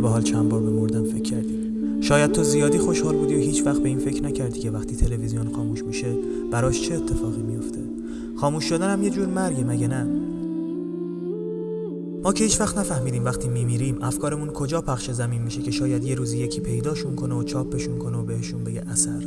به حال چند بار به مردن فکر کردی؟ شاید تو زیادی خوشحال بودی و هیچ وقت به این فکر نکردی که وقتی تلویزیون خاموش میشه براش چه اتفاقی میفته خاموش شدن هم یه جور مرگه مگه نه؟ ما که هیچ وقت نفهمیدیم وقتی میمیریم افکارمون کجا پخش زمین میشه که شاید یه روزی یکی پیداشون کنه و چاپشون کنه و بهشون بگه اثر.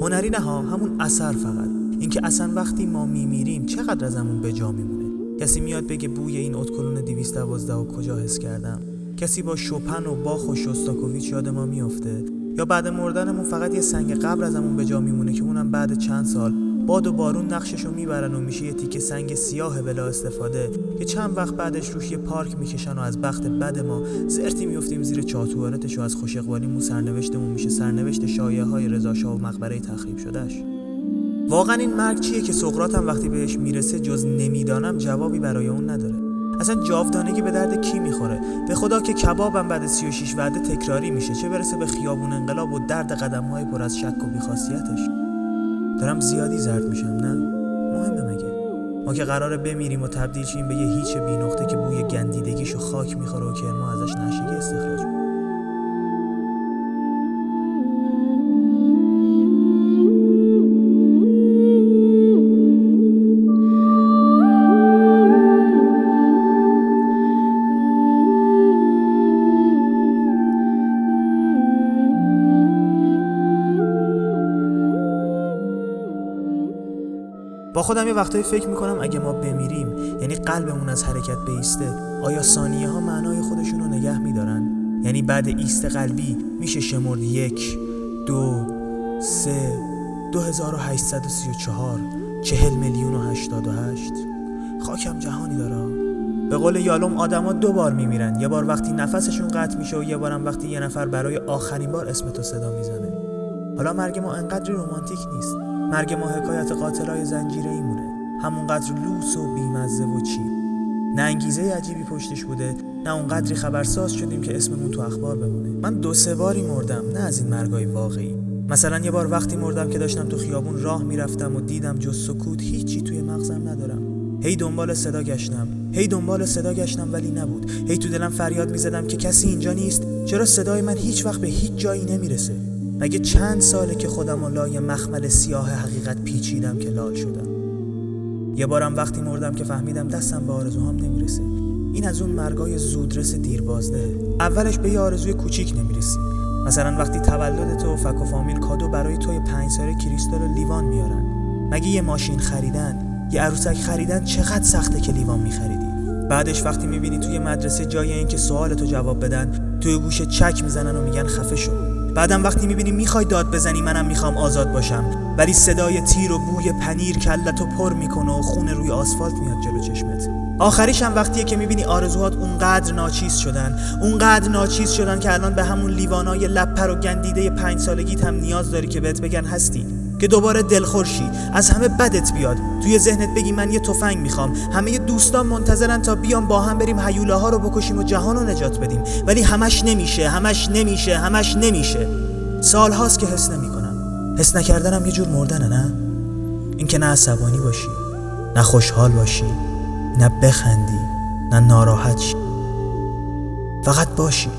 هنری نه ها همون اثر فقط. اینکه اصلا وقتی ما میمیریم چقدر ازمون به جا میمونه؟ کسی میاد بگه بوی این اتکلون 212 و کجا حس کردم؟ کسی با شوپن و باخ و شوستاکوویچ یاد ما میافته؟ یا بعد مردنمون فقط یه سنگ قبر ازمون به جا میمونه که اونم بعد چند سال باد و بارون نقششو می‌برن و میشه یه تیکه سنگ سیاه بلا استفاده. که چند وقت بعدش روش یه پارک می‌کشن و از بخت بد ما زرتی میفتیم زیر چاتوارتش و از خوش اقبالیمون سرنوشتمون میشه سرنوشت شایعه های رضا و مقبره تخریب شدهش. واقعا این مرگ چیه که سقراط وقتی بهش می‌رسه جز نمی‌دانم جوابی برای اون نداره. اصلا جاودانگی به درد کی می‌خوره؟ به خدا که کبابم بعد 36 وعده تکراری میشه. چه برسه به خیابون انقلاب و درد قدم های پر از شک و بیخاصیتش؟ دارم زیادی زرد میشم نه؟ مهمه مگه؟ ما که قراره بمیریم و تبدیل شیم به یه هیچ بی نقطه که بوی گندیدگیش و خاک می‌خوره و کرما ازش نشگی استخراج با خودم یه وقتایی فکر می‌کنم اگه ما بمیریم یعنی قلبمون از حرکت بیسته آیا ثانیه ها معنای خودشون رو نگه میدارن؟ یعنی بعد ایست قلبی میشه شمرد یک دو سه دو هزار و هشتصد و سی و چهار چهل میلیون و هشتاد و هشت. خاکم جهانی داره به قول یالوم آدما دو بار میمیرن. یه بار وقتی نفسشون قطع میشه و یه بارم وقتی یه نفر برای آخرین بار اسمتو صدا می‌زنه. حالا مرگ ما انقدری رومانتیک نیست. مرگ ما حکایت قاتلای زنجیره ایمونه همونقدر لوس و بیمزه و چی نه انگیزه عجیبی پشتش بوده نه اونقدری خبرساز شدیم که اسممون تو اخبار بمونه. من دو سه باری مردم نه از این مرگای واقعی. مثلا یه بار وقتی مردم که داشتم تو خیابون راه می‌رفتم و دیدم جز سکوت هیچی توی مغزم ندارم. هی دنبال صدا گشتم. هی دنبال صدا گشتم ولی نبود. هی تو دلم فریاد می‌زدم که کسی اینجا نیست. چرا صدای من هیچ وقت به هیچ جایی نمی‌رسه؟ مگه چند ساله که خودم و لای مخمل سیاه حقیقت پیچیدم که لال شدم؟ یه بارم وقتی مردم که فهمیدم دستم به آرزوهام نمی‌رسه. این از اون مرگای زودرس دیربازده. اولش به یه آرزوی کوچیک نمی‌رسی. مثلا وقتی تولد تو فک و فامیل کادو برای توی پنج ساله کریستال و لیوان میارن. مگه یه ماشین خریدن یه عروسک خریدن چقدر سخته که لیوان میخریدی؟ بعدش وقتی می‌بینی توی مدرسه جای اینکه سوال تو جواب بدن توی گوش چک می‌زنن و میگن خفه شو. بعدم وقتی می‌بینی می‌خوای داد بزنی منم می‌خوام آزاد باشم. ولی صدای تیر و بوی پنیر کلتو پر می‌کنه و خون روی آسفالت میاد جلو چشمت. آخریش هم وقتیه که می‌بینی آرزوهات اونقدر ناچیز شدن. اونقدر ناچیز شدن که الان به همون لیوانای لپر و گندیده پنج سالگیت هم نیاز داری که بهت بگن هستی. که دوباره دلخورشی از همه بدت بیاد. توی ذهنت بگی من یه تفنگ می‌خوام. همه دوستان منتظرن تا بیام با هم بریم هیولاها رو بکشیم و جهان رو نجات بدیم. ولی همش نمیشه همش نمیشه همش نمیشه. سال هاست که حس نمی‌کنم. حس نکردنم یه جور مردنه نه؟ اینکه نه عصبانی باشی نه خوشحال باشی نه بخندی نه ناراحت شی. فقط باشی.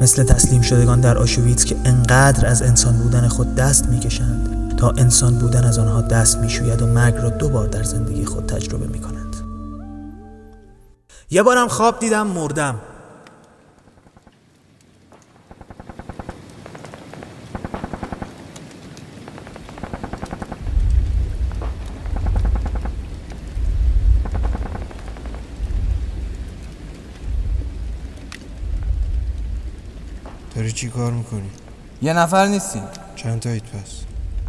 مثل تسلیم شدگان در آشویتس که انقدر از انسان بودن خود دست می‌کشند. تا انسان بودن از آنها دست می‌شوید و مرگ را دو بار در زندگی خود تجربه می‌کنند یه بارم خواب دیدم مردم داری چی کار می‌کنی؟ یه نفر نیستیم چند تایید پس؟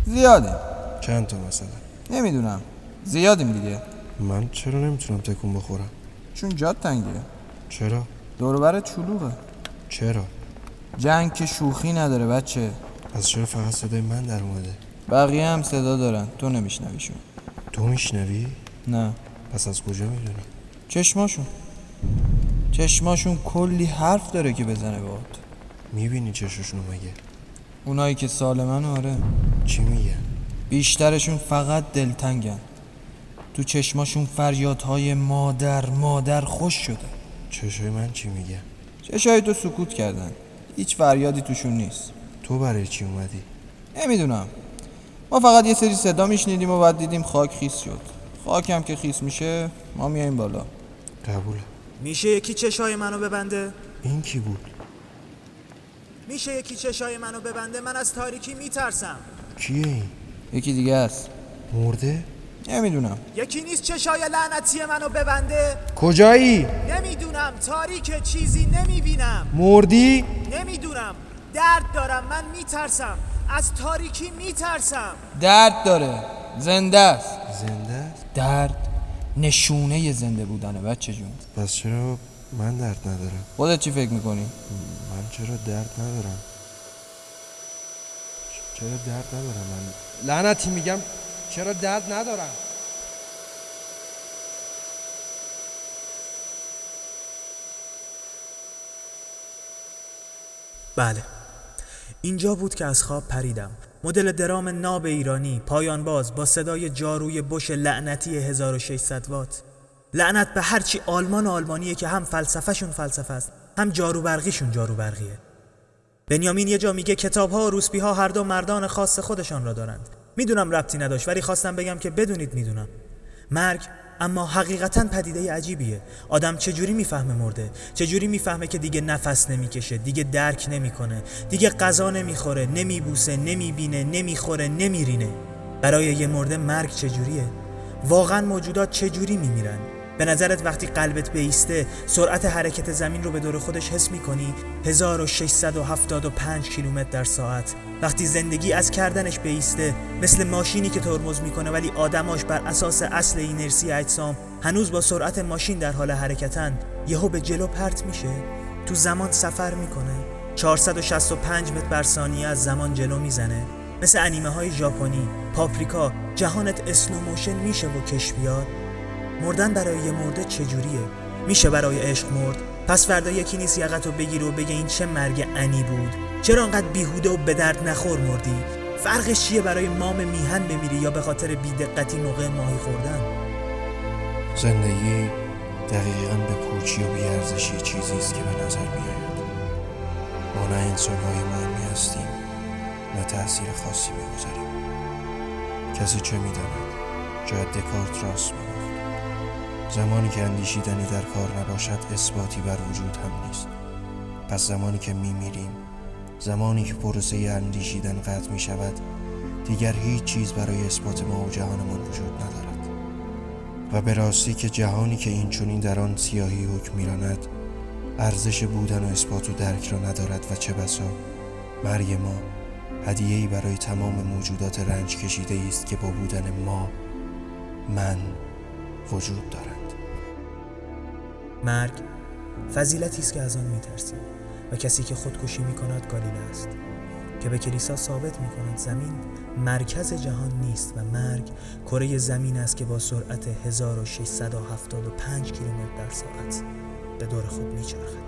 زیاده چند تا مثلا؟ نمی‌دونم زیادیم دیگه من چرا نمی‌تونم تکون بخورم؟ چون جاد تنگیه چرا؟ دوربر چلوغه چرا؟ جنگ که شوخی نداره بچه پس چرا فقط صدای من در اومده؟ بقیه هم صدا دارن تو نمیشنویشون تو میشنوی؟ نه پس از کجا می‌دونی؟ چشماشون چشماشون کلی حرف داره که بزنه باهات می‌بینی چششونو مگه؟ اونایی که سالمن آره. چی میگه؟ بیشترشون فقط دلتنگن. تو چشماشون فریادهای مادر مادر خوش شده. چشای من چی میگه؟ چشای تو سکوت کردن. هیچ فریادی توشون نیست. تو برای چی اومدی؟ نمی‌دونم. ما فقط یه سری صدا میشنیدیم و بعد دیدیم خاک خیس شد. خاکم که خیس میشه ما میایم بالا. قبوله. میشه یکی چشای منو ببنده؟ این کی بود؟ میشه یکی چشای منو ببنده؟ من از تاریکی میترسم. کیه این؟ یکی دیگه است. مرده؟ نمی‌دونم. یکی نیست چشای لعنتی منو ببنده؟ کجایی؟ نمی‌دونم. تاریک چیزی نمی‌بینم. مردی؟ نمی‌دونم. درد دارم. من میترسم. از تاریکی میترسم. درد داره. زنده است. زنده است؟ درد نشونه زنده بودنه. بچه جون. پس چرا من درد ندارم. خودت چی فکر می‌کنی؟ من چرا درد ندارم؟ چرا درد ندارم من؟ لعنتی میگم چرا درد ندارم؟ بله. اینجا بود که از خواب پریدم. مدل درام ناب ایرانی پایان باز با صدای جاروی بش لعنتی 1600 وات. لعنت به هرچی آلمان آلمانیه که هم فلسفهشون فلسفه است هم جارو برقیشون جارو برقیه بنیامین یه جا میگه کتاب ها و روسپی ها هر دو مردان خاص خودشان را دارند. می‌دونم ربطی نداشت ولی خواستم بگم که بدونید می‌دونم. مرگ اما حقیقتا پدیده عجیبیه. آدم چجوری می‌فهمه مرده؟ چجوری می‌فهمه که دیگه نفس نمی‌کشه دیگه درک نمی‌کنه دیگه غذا نمی‌خوره نمیبوسه نمی‌بینه نمی‌خوره نمیرینه؟ برای یه مرده مرگ چجوریه؟ واقعا موجودات چجوری میمیرن؟ به نظرت وقتی قلبت بیسته سرعت حرکت زمین رو به دور خودش حس می‌کنی؟ 1675 کیلومتر در ساعت. وقتی زندگی از کردنش بیسته مثل ماشینی که ترمز می‌کنه ولی آدماش بر اساس اصل اینرسی اجسام هنوز با سرعت ماشین در حال حرکتن یهو به جلو پرت میشه. تو زمان سفر می‌کنه. 465 متر بر ثانیه از زمان جلو می‌زنه. مثل انیمه های ژاپنی پاپریکا جهانت slow motion میشه و کش بیاد. مردن برای یه مرده چجوریه؟ میشه برای عشق مرد؟ پس فردا یکی نیست یقتو بگیره و بگه این چه مرگ عنی بود؟ چرا انقدر بیهوده و به درد نخور مردی؟ فرقش چیه برای مام میهن بمیری یا به خاطر بیدقتی موقع ماهی خوردن؟ زندگی دقیقا به پوچی و بیارزشی چیزی است که به نظر میآید. ما نه انسانهای مهمی هستیم نه تاثیر خاصی می‌گذاریم. کسی چه می‌داند؟ شاید دکارت راست زمانی که اندیشیدنی در کار نباشد اثباتی بر وجود هم نیست. پس زمانی که میمیریم زمانی که پروسه اندیشیدن قطع می شود دیگر هیچ چیز برای اثبات ما و جهانمان وجود ندارد. و به راستی که جهانی که این چونین در آن سیاهی حکم میراند ارزش بودن و اثبات و درک را ندارد و چه بسا مرگ ما هدیه‌ای برای تمام موجودات رنج کشیده است که با بودن ما من وجود دارند مرگ فضیلتی است که از آن میترسیم و کسی که خودکشی می‌کند گالیله است. که به کلیسا ثابت می‌کند زمین مرکز جهان نیست و مرگ کره زمین است که با سرعت 1675 کیلومتر در ساعت به دور خود میچرخد.